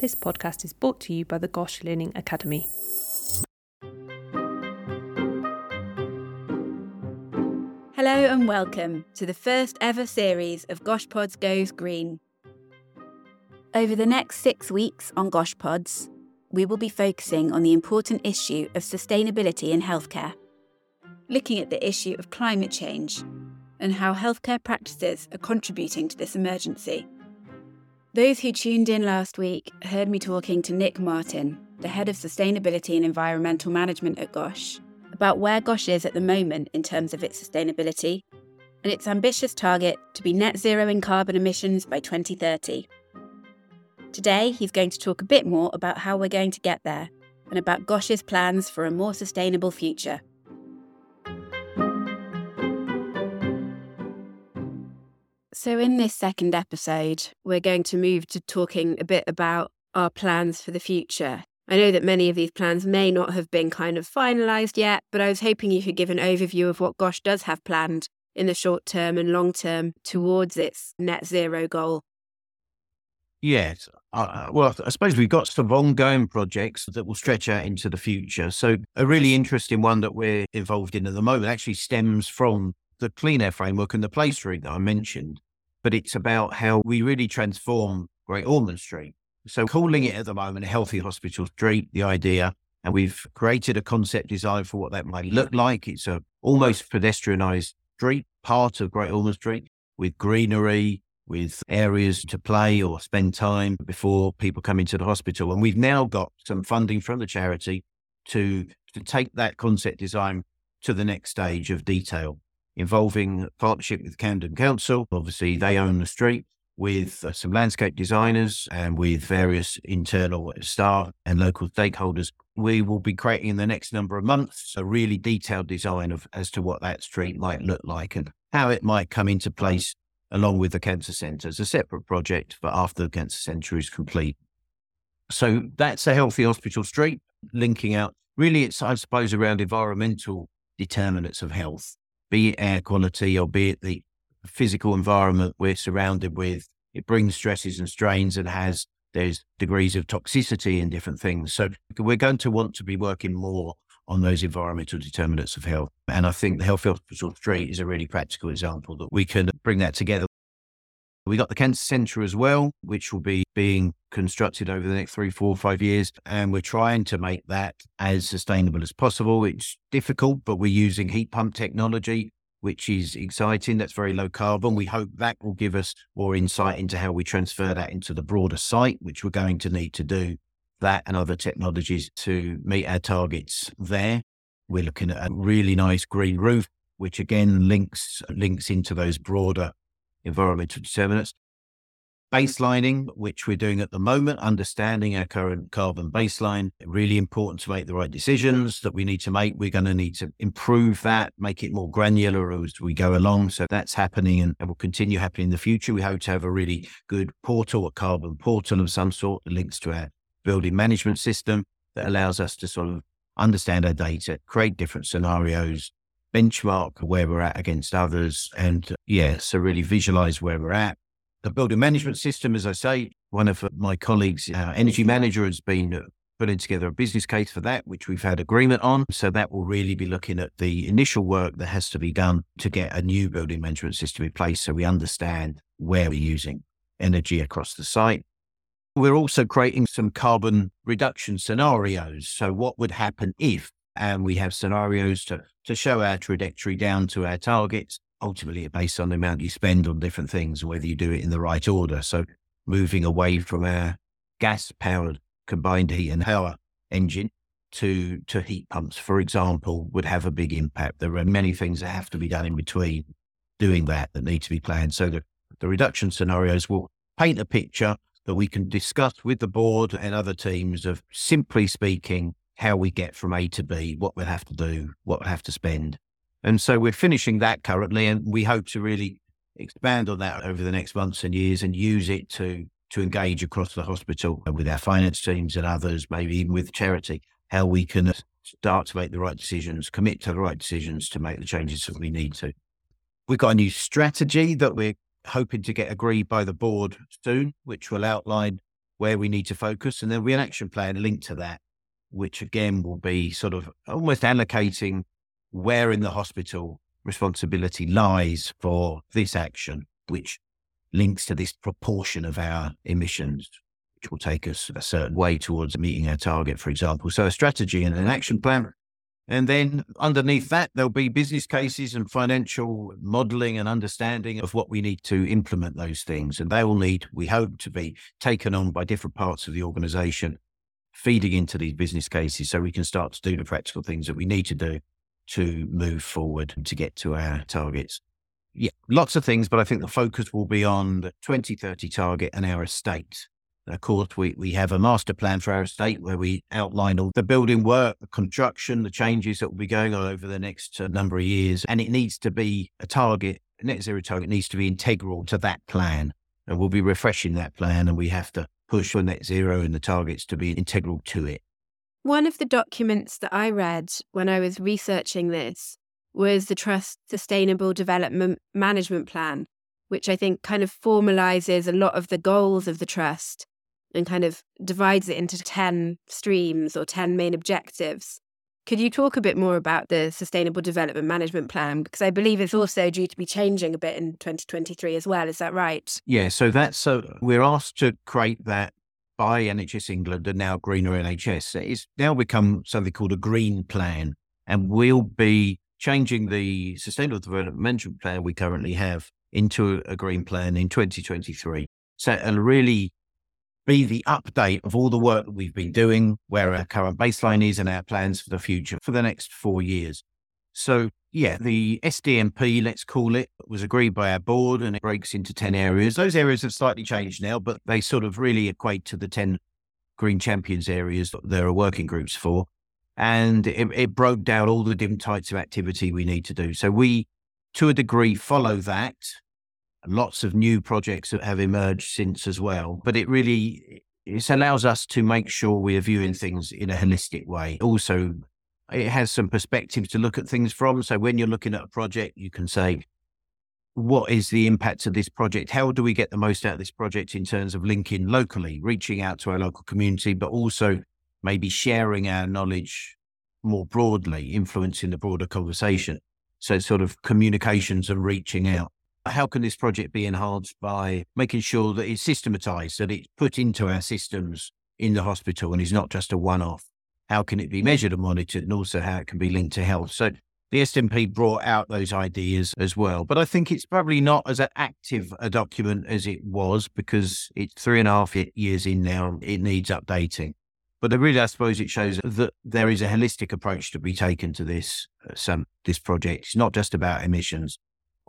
This podcast is brought to you by the Gosh Learning Academy. Hello and welcome to the first ever series of Gosh Pods Goes Green. Over the next six weeks on Gosh Pods, we will be focusing on the important issue of sustainability in healthcare, looking at the issue of climate change and how healthcare practices are contributing to this emergency. Those who tuned in last week heard me talking to Nick Martin, the head of sustainability and environmental management at Gosh, about where Gosh is at the moment in terms of its sustainability and its ambitious target to be net zero in carbon emissions by 2030. Today, he's going to talk a bit more about how we're going to get there and about Gosh's plans for a more sustainable future. So, in this second episode, we're going to move to talking a bit about our plans for the future. I know that many of these plans may not have been kind of finalised yet, but I was hoping you could give an overview of what Gosh does have planned in the short term and long term towards its net zero goal. Yes. Uh, well, I suppose we've got some ongoing projects that will stretch out into the future. So, a really interesting one that we're involved in at the moment actually stems from the clean air framework and the play street that I mentioned, but it's about how we really transform Great Ormond Street. So, calling it at the moment a Healthy Hospital Street, the idea, and we've created a concept design for what that might look like. It's a almost pedestrianised street, part of Great Ormond Street, with greenery, with areas to play or spend time before people come into the hospital. And we've now got some funding from the charity to, to take that concept design to the next stage of detail, involving partnership with Camden Council. Obviously, they own the street with uh, some landscape designers and with various internal staff and local stakeholders. We will be creating in the next number of months a really detailed design of as to what that street might look like and how it might come into place along with the cancer centre as a separate project for after the cancer centre is complete. So that's a healthy hospital street, linking out. Really, it's, I suppose, around environmental determinants of health, be it air quality or be it the physical environment we're surrounded with. It brings stresses and strains and has, there's degrees of toxicity and different things. So we're going to want to be working more on those environmental determinants of health. And I think the Health Hospital Street is a really practical example that we can bring that together. We got the Cancer Centre as well, which will be being constructed over the next three, four, five years. And we're trying to make that as sustainable as possible. It's difficult, but we're using heat pump technology, which is exciting. That's very low carbon. We hope that will give us more insight into how we transfer that into the broader site, which we're going to need to do that and other technologies to meet our targets there. We're looking at a really nice green roof, which again links links into those broader environmental determinants. Baselining, which we're doing at the moment, understanding our current carbon baseline, really important to make the right decisions that we need to make. We're going to need to improve that, make it more granular as we go along. So that's happening and will continue happening in the future. We hope to have a really good portal, a carbon portal of some sort that links to our building management system that allows us to sort of understand our data, create different scenarios, benchmark where we're at against others, and uh, yeah, so really visualize where we're at. The building management system, as I say, one of uh, my colleagues, our energy manager, has been putting together a business case for that, which we've had agreement on. So that will really be looking at the initial work that has to be done to get a new building management system in place so we understand where we're using energy across the site we're also creating some carbon reduction scenarios. So, what would happen if, and we have scenarios to, to show our trajectory down to our targets, ultimately based on the amount you spend on different things, whether you do it in the right order. So, moving away from our gas powered combined heat and power engine to, to heat pumps, for example, would have a big impact. There are many things that have to be done in between doing that that need to be planned. So, the, the reduction scenarios will paint a picture that we can discuss with the board and other teams of simply speaking, how we get from A to B, what we'll have to do, what we'll have to spend. And so we're finishing that currently, and we hope to really expand on that over the next months and years and use it to to engage across the hospital with our finance teams and others, maybe even with charity, how we can start to make the right decisions, commit to the right decisions to make the changes that we need to. We've got a new strategy that we're hoping to get agreed by the board soon, which will outline where we need to focus. And there'll be an action plan linked to that, which again will be sort of almost allocating where in the hospital responsibility lies for this action, which links to this proportion of our emissions, which will take us a certain way towards meeting our target, for example. So a strategy and an action plan. And then underneath that, there'll be business cases and financial modeling and understanding of what we need to implement those things. And they will need, we hope, to be taken on by different parts of the organization, feeding into these business cases so we can start to do the practical things that we need to do to move forward to get to our targets. Yeah, lots of things, but I think the focus will be on the 2030 target and our estate. Of course, we, we have a master plan for our estate where we outline all the building work, the construction, the changes that will be going on over the next uh, number of years. And it needs to be a target, net zero target needs to be integral to that plan. And we'll be refreshing that plan and we have to push for net zero and the targets to be integral to it. One of the documents that I read when I was researching this was the Trust Sustainable Development Management Plan, which I think kind of formalizes a lot of the goals of the Trust and kind of divides it into 10 streams or 10 main objectives. Could you talk a bit more about the Sustainable Development Management Plan? Because I believe it's also due to be changing a bit in 2023 as well. Is that right? Yeah, so that's so we're asked to create that by NHS England and now Greener NHS. It's now become something called a green plan, and we'll be changing the Sustainable Development Management Plan we currently have into a green plan in 2023. So it'll really be the update of all the work that we've been doing, where our current baseline is, and our plans for the future for the next four years. So, yeah, the SDMP, let's call it, was agreed by our board and it breaks into 10 areas. Those areas have slightly changed now, but they sort of really equate to the 10 Green Champions areas that there are working groups for. And it, it broke down all the different types of activity we need to do. So, we, to a degree, follow that lots of new projects that have emerged since as well. But it really it allows us to make sure we are viewing things in a holistic way. Also, it has some perspectives to look at things from. So when you're looking at a project, you can say, what is the impact of this project? How do we get the most out of this project in terms of linking locally, reaching out to our local community, but also maybe sharing our knowledge more broadly, influencing the broader conversation. So sort of communications and reaching out how can this project be enhanced by making sure that it's systematized, that it's put into our systems in the hospital and is not just a one off? How can it be measured and monitored and also how it can be linked to health? So the SDMP brought out those ideas as well. But I think it's probably not as active a document as it was because it's three and a half years in now. It needs updating. But really, I suppose it shows that there is a holistic approach to be taken to this uh, some, this project. It's not just about emissions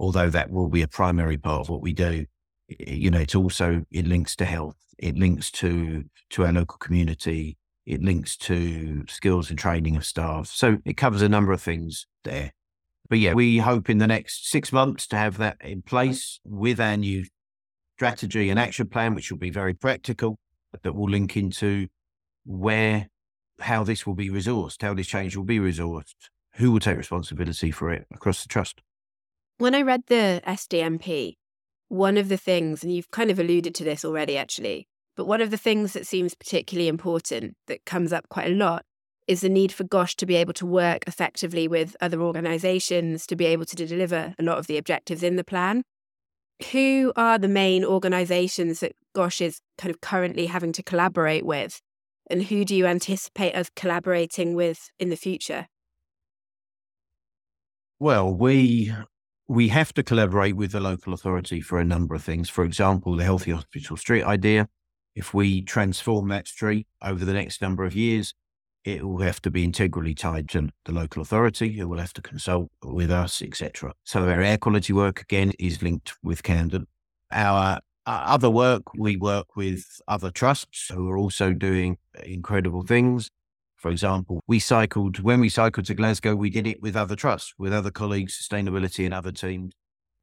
although that will be a primary part of what we do, you know, it's also, it links to health, it links to, to our local community, it links to skills and training of staff. So it covers a number of things there. But yeah, we hope in the next six months to have that in place with our new strategy and action plan, which will be very practical, that will link into where, how this will be resourced, how this change will be resourced, who will take responsibility for it across the trust. When I read the SDMP, one of the things, and you've kind of alluded to this already actually, but one of the things that seems particularly important that comes up quite a lot is the need for GOSH to be able to work effectively with other organisations to be able to deliver a lot of the objectives in the plan. Who are the main organisations that GOSH is kind of currently having to collaborate with? And who do you anticipate us collaborating with in the future? Well, we we have to collaborate with the local authority for a number of things. For example, the Healthy Hospital Street idea. If we transform that street over the next number of years, it will have to be integrally tied to the local authority who will have to consult with us, etc. So our air quality work again is linked with Camden. Our uh, other work, we work with other trusts who are also doing incredible things. For example, we cycled, when we cycled to Glasgow, we did it with other trusts, with other colleagues, sustainability and other teams.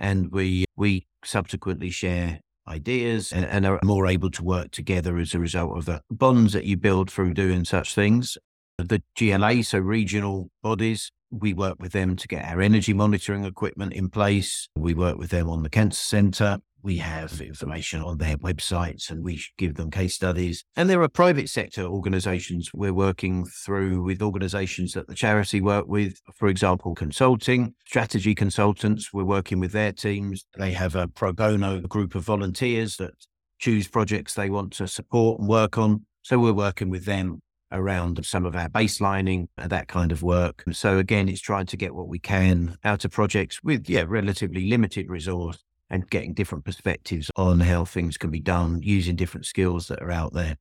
And we, we subsequently share ideas and, and, are more able to work together as a result of the bonds that you build through doing such things. The GLA, so regional bodies, we work with them to get our energy monitoring equipment in place. We work with them on the cancer centre. we have information on their websites and we give them case studies. And there are private sector organizations we're working through with organizations that the charity work with, for example, consulting, strategy consultants. We're working with their teams. They have a pro bono group of volunteers that choose projects they want to support and work on. So we're working with them around some of our baselining uh, that kind of work. So again, it's trying to get what we can out of projects with, yeah, relatively limited resource and getting different perspectives on how things can be done using different skills that are out there.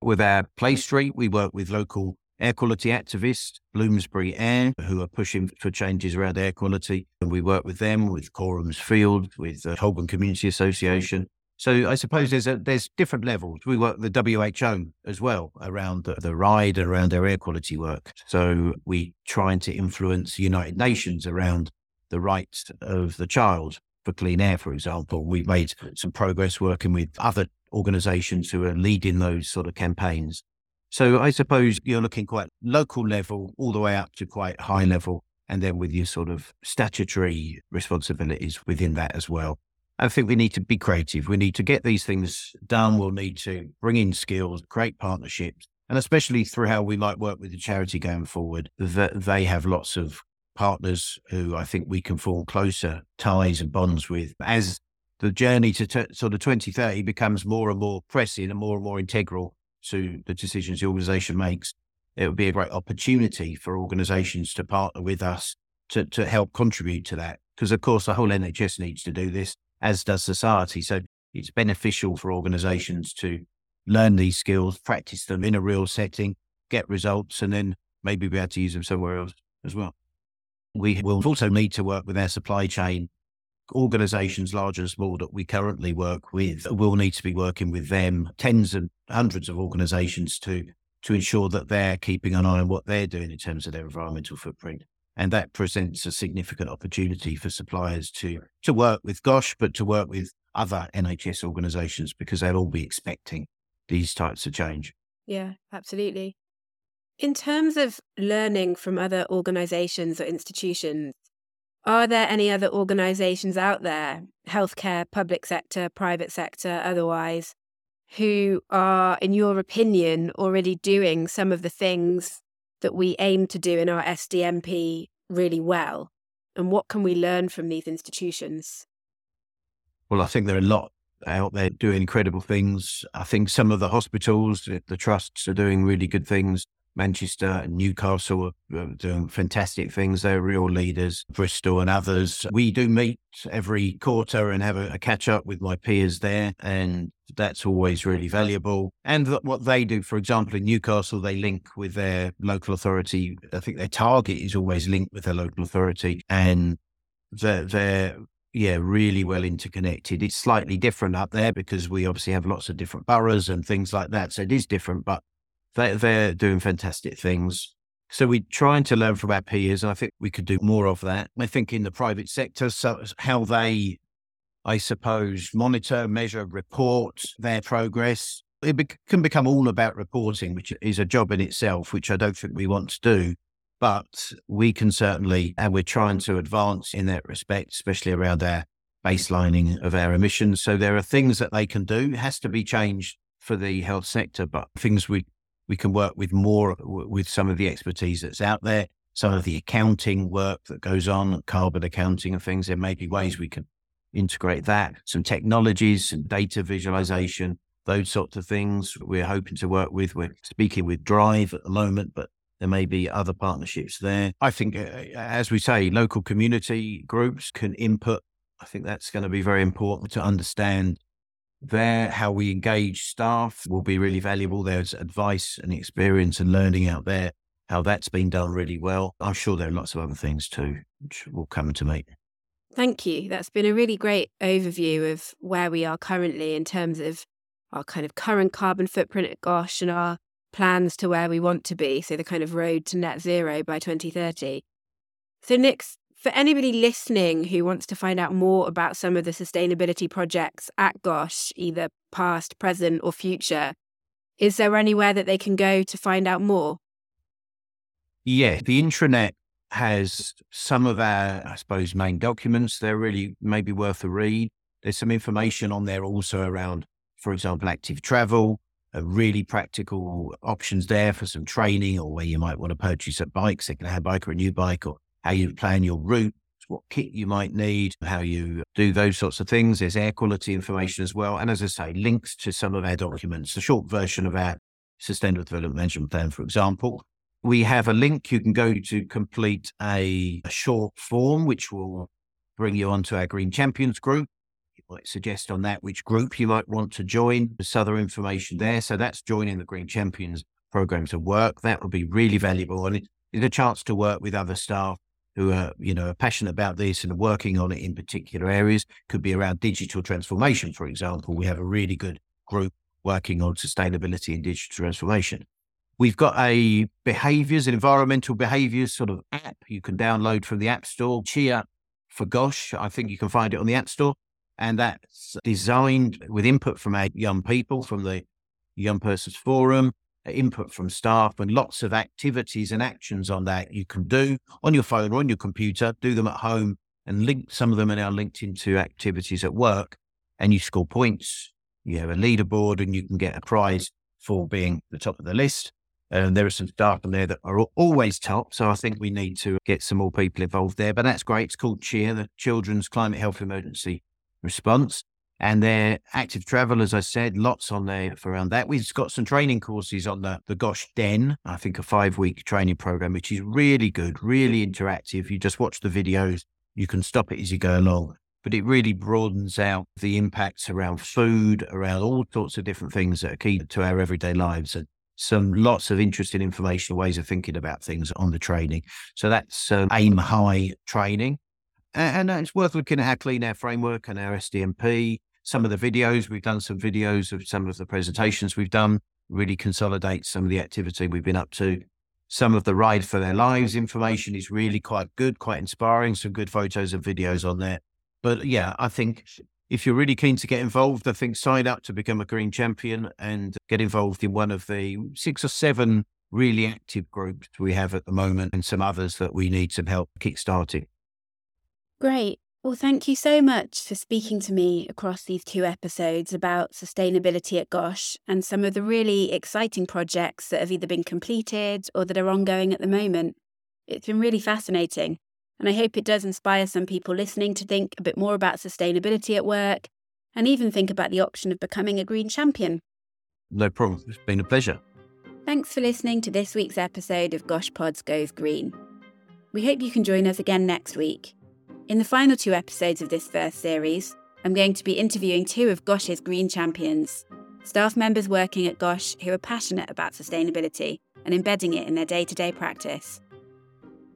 With our Play Street, we work with local air quality activists, Bloomsbury Air, who are pushing for changes around air quality. And we work with them, with Coram's Field, with the Holborn Community Association, so I suppose there's a, there's different levels. We work the WHO as well around the, the ride and around their air quality work. So we trying to influence the United Nations around the rights of the child for clean air, for example. We've made some progress working with other organizations who are leading those sort of campaigns. So I suppose you're looking quite local level all the way up to quite high level, and then with your sort of statutory responsibilities within that as well. I think we need to be creative. We need to get these things done. We'll need to bring in skills, create partnerships, and especially through how we might work with the charity going forward, that they have lots of partners who I think we can form closer ties and bonds with as the journey to t- sort of 2030 becomes more and more pressing and more and more integral to the decisions the organization makes. It would be a great opportunity for organizations to partner with us to, to help contribute to that. Because, of course, the whole NHS needs to do this as does society. So it's beneficial for organizations to learn these skills, practice them in a real setting, get results, and then maybe be able to use them somewhere else as well. We will also need to work with our supply chain organizations, large and small, that we currently work with. We'll need to be working with them, tens and hundreds of organizations to to ensure that they're keeping an eye on what they're doing in terms of their environmental footprint. And that presents a significant opportunity for suppliers to, to work with GOSH, but to work with other NHS organisations because they'll all be expecting these types of change. Yeah, absolutely. In terms of learning from other organisations or institutions, are there any other organisations out there, healthcare, public sector, private sector, otherwise, who are, in your opinion, already doing some of the things that we aim to do in our SDMP really well? And what can we learn from these institutions? Well, I think there are a lot out there doing incredible things. I think some of the hospitals, the trusts are doing really good things. Manchester and Newcastle are uh, doing fantastic things. They're real leaders, Bristol and others. We do meet every quarter and have a, a catch up with my peers there. And that's always really valuable. And what they do, for example, in Newcastle, they link with their local authority. I think their target is always linked with their local authority. And they're, they're yeah, really well interconnected. It's slightly different up there because we obviously have lots of different boroughs and things like that. So it is different, but they, they're doing fantastic things. So we're trying to learn from our peers, and I think we could do more of that. I think in the private sector, so how they, I suppose, monitor, measure, report their progress. It be- can become all about reporting, which is a job in itself, which I don't think we want to do. But we can certainly, and we're trying to advance in that respect, especially around our baselining of our emissions. So there are things that they can do. It has to be changed for the health sector, but things we we can work with more with some of the expertise that's out there, some of the accounting work that goes on, carbon accounting and things. There may be ways we can integrate that, some technologies, some data visualization, those sorts of things we're hoping to work with. We're speaking with Drive at the moment, but there may be other partnerships there. I think, uh, as we say, local community groups can input. I think that's going to be very important to understand there. How we engage staff will be really valuable. There's advice and experience and learning out there, how that's been done really well. I'm sure there are lots of other things too, which will come to me. Thank you. That's been a really great overview of where we are currently in terms of our kind of current carbon footprint at Gosh and our plans to where we want to be. So, the kind of road to net zero by 2030. So, Nix, for anybody listening who wants to find out more about some of the sustainability projects at Gosh, either past, present, or future, is there anywhere that they can go to find out more? Yeah, the intranet has some of our, I suppose, main documents. They're really maybe worth a read. There's some information on there also around, for example, active travel, uh, really practical options there for some training or where you might want to purchase a bike, second-hand bike or a new bike, or how you plan your route, what kit you might need, how you do those sorts of things. There's air quality information as well. And as I say, links to some of our documents, the short version of our Sustainable Development Management Plan, for example. We have a link you can go to complete a, a short form, which will bring you onto our Green Champions group. You might suggest on that which group you might want to join. There's other information there. So that's joining the Green Champions program to work. That would be really valuable. And it's a chance to work with other staff who are, you know, are passionate about this and are working on it in particular areas. Could be around digital transformation, for example. We have a really good group working on sustainability and digital transformation. We've got a behaviors environmental behaviors sort of app you can download from the App Store. Cheer for Gosh, I think you can find it on the App Store. And that's designed with input from our young people, from the Young Persons Forum, input from staff, and lots of activities and actions on that you can do on your phone or on your computer, do them at home, and link some of them are now linked into activities at work. And you score points, you have a leaderboard, and you can get a prize for being the top of the list. And there are some staff in there that are always top. So I think we need to get some more people involved there. But that's great. It's called CHEER, the Children's Climate Health Emergency Response. And their active travel, as I said, lots on there for around that. We've got some training courses on the, the Gosh Den, I think a five week training program, which is really good, really interactive. You just watch the videos, you can stop it as you go along. But it really broadens out the impacts around food, around all sorts of different things that are key to our everyday lives. And some lots of interesting information, ways of thinking about things on the training. So that's um, aim high training. And, and it's worth looking at our clean air framework and our SDMP. Some of the videos, we've done some videos of some of the presentations we've done, really consolidate some of the activity we've been up to. Some of the Ride for Their Lives information is really quite good, quite inspiring. Some good photos and videos on there. But yeah, I think if you're really keen to get involved, I think sign up to become a green champion and get involved in one of the six or seven really active groups we have at the moment and some others that we need some help kickstarting. Great. Well, thank you so much for speaking to me across these two episodes about sustainability at Gosh and some of the really exciting projects that have either been completed or that are ongoing at the moment. It's been really fascinating. And I hope it does inspire some people listening to think a bit more about sustainability at work and even think about the option of becoming a green champion. No problem. It's been a pleasure. Thanks for listening to this week's episode of Gosh Pods Goes Green. We hope you can join us again next week. In the final two episodes of this first series, I'm going to be interviewing two of Gosh's green champions, staff members working at Gosh who are passionate about sustainability and embedding it in their day to day practice.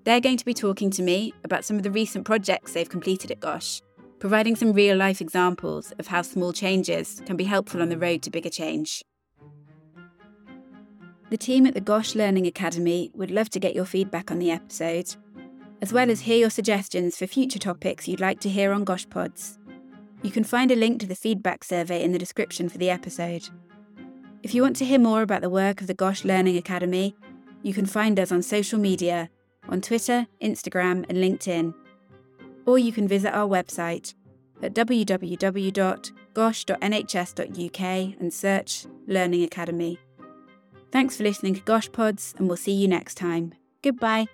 They're going to be talking to me about some of the recent projects they've completed at Gosh, providing some real life examples of how small changes can be helpful on the road to bigger change. The team at the Gosh Learning Academy would love to get your feedback on the episode, as well as hear your suggestions for future topics you'd like to hear on Gosh Pods. You can find a link to the feedback survey in the description for the episode. If you want to hear more about the work of the Gosh Learning Academy, you can find us on social media on Twitter, Instagram, and LinkedIn. Or you can visit our website at www.gosh.nhs.uk and search Learning Academy. Thanks for listening to Gosh Pods, and we'll see you next time. Goodbye.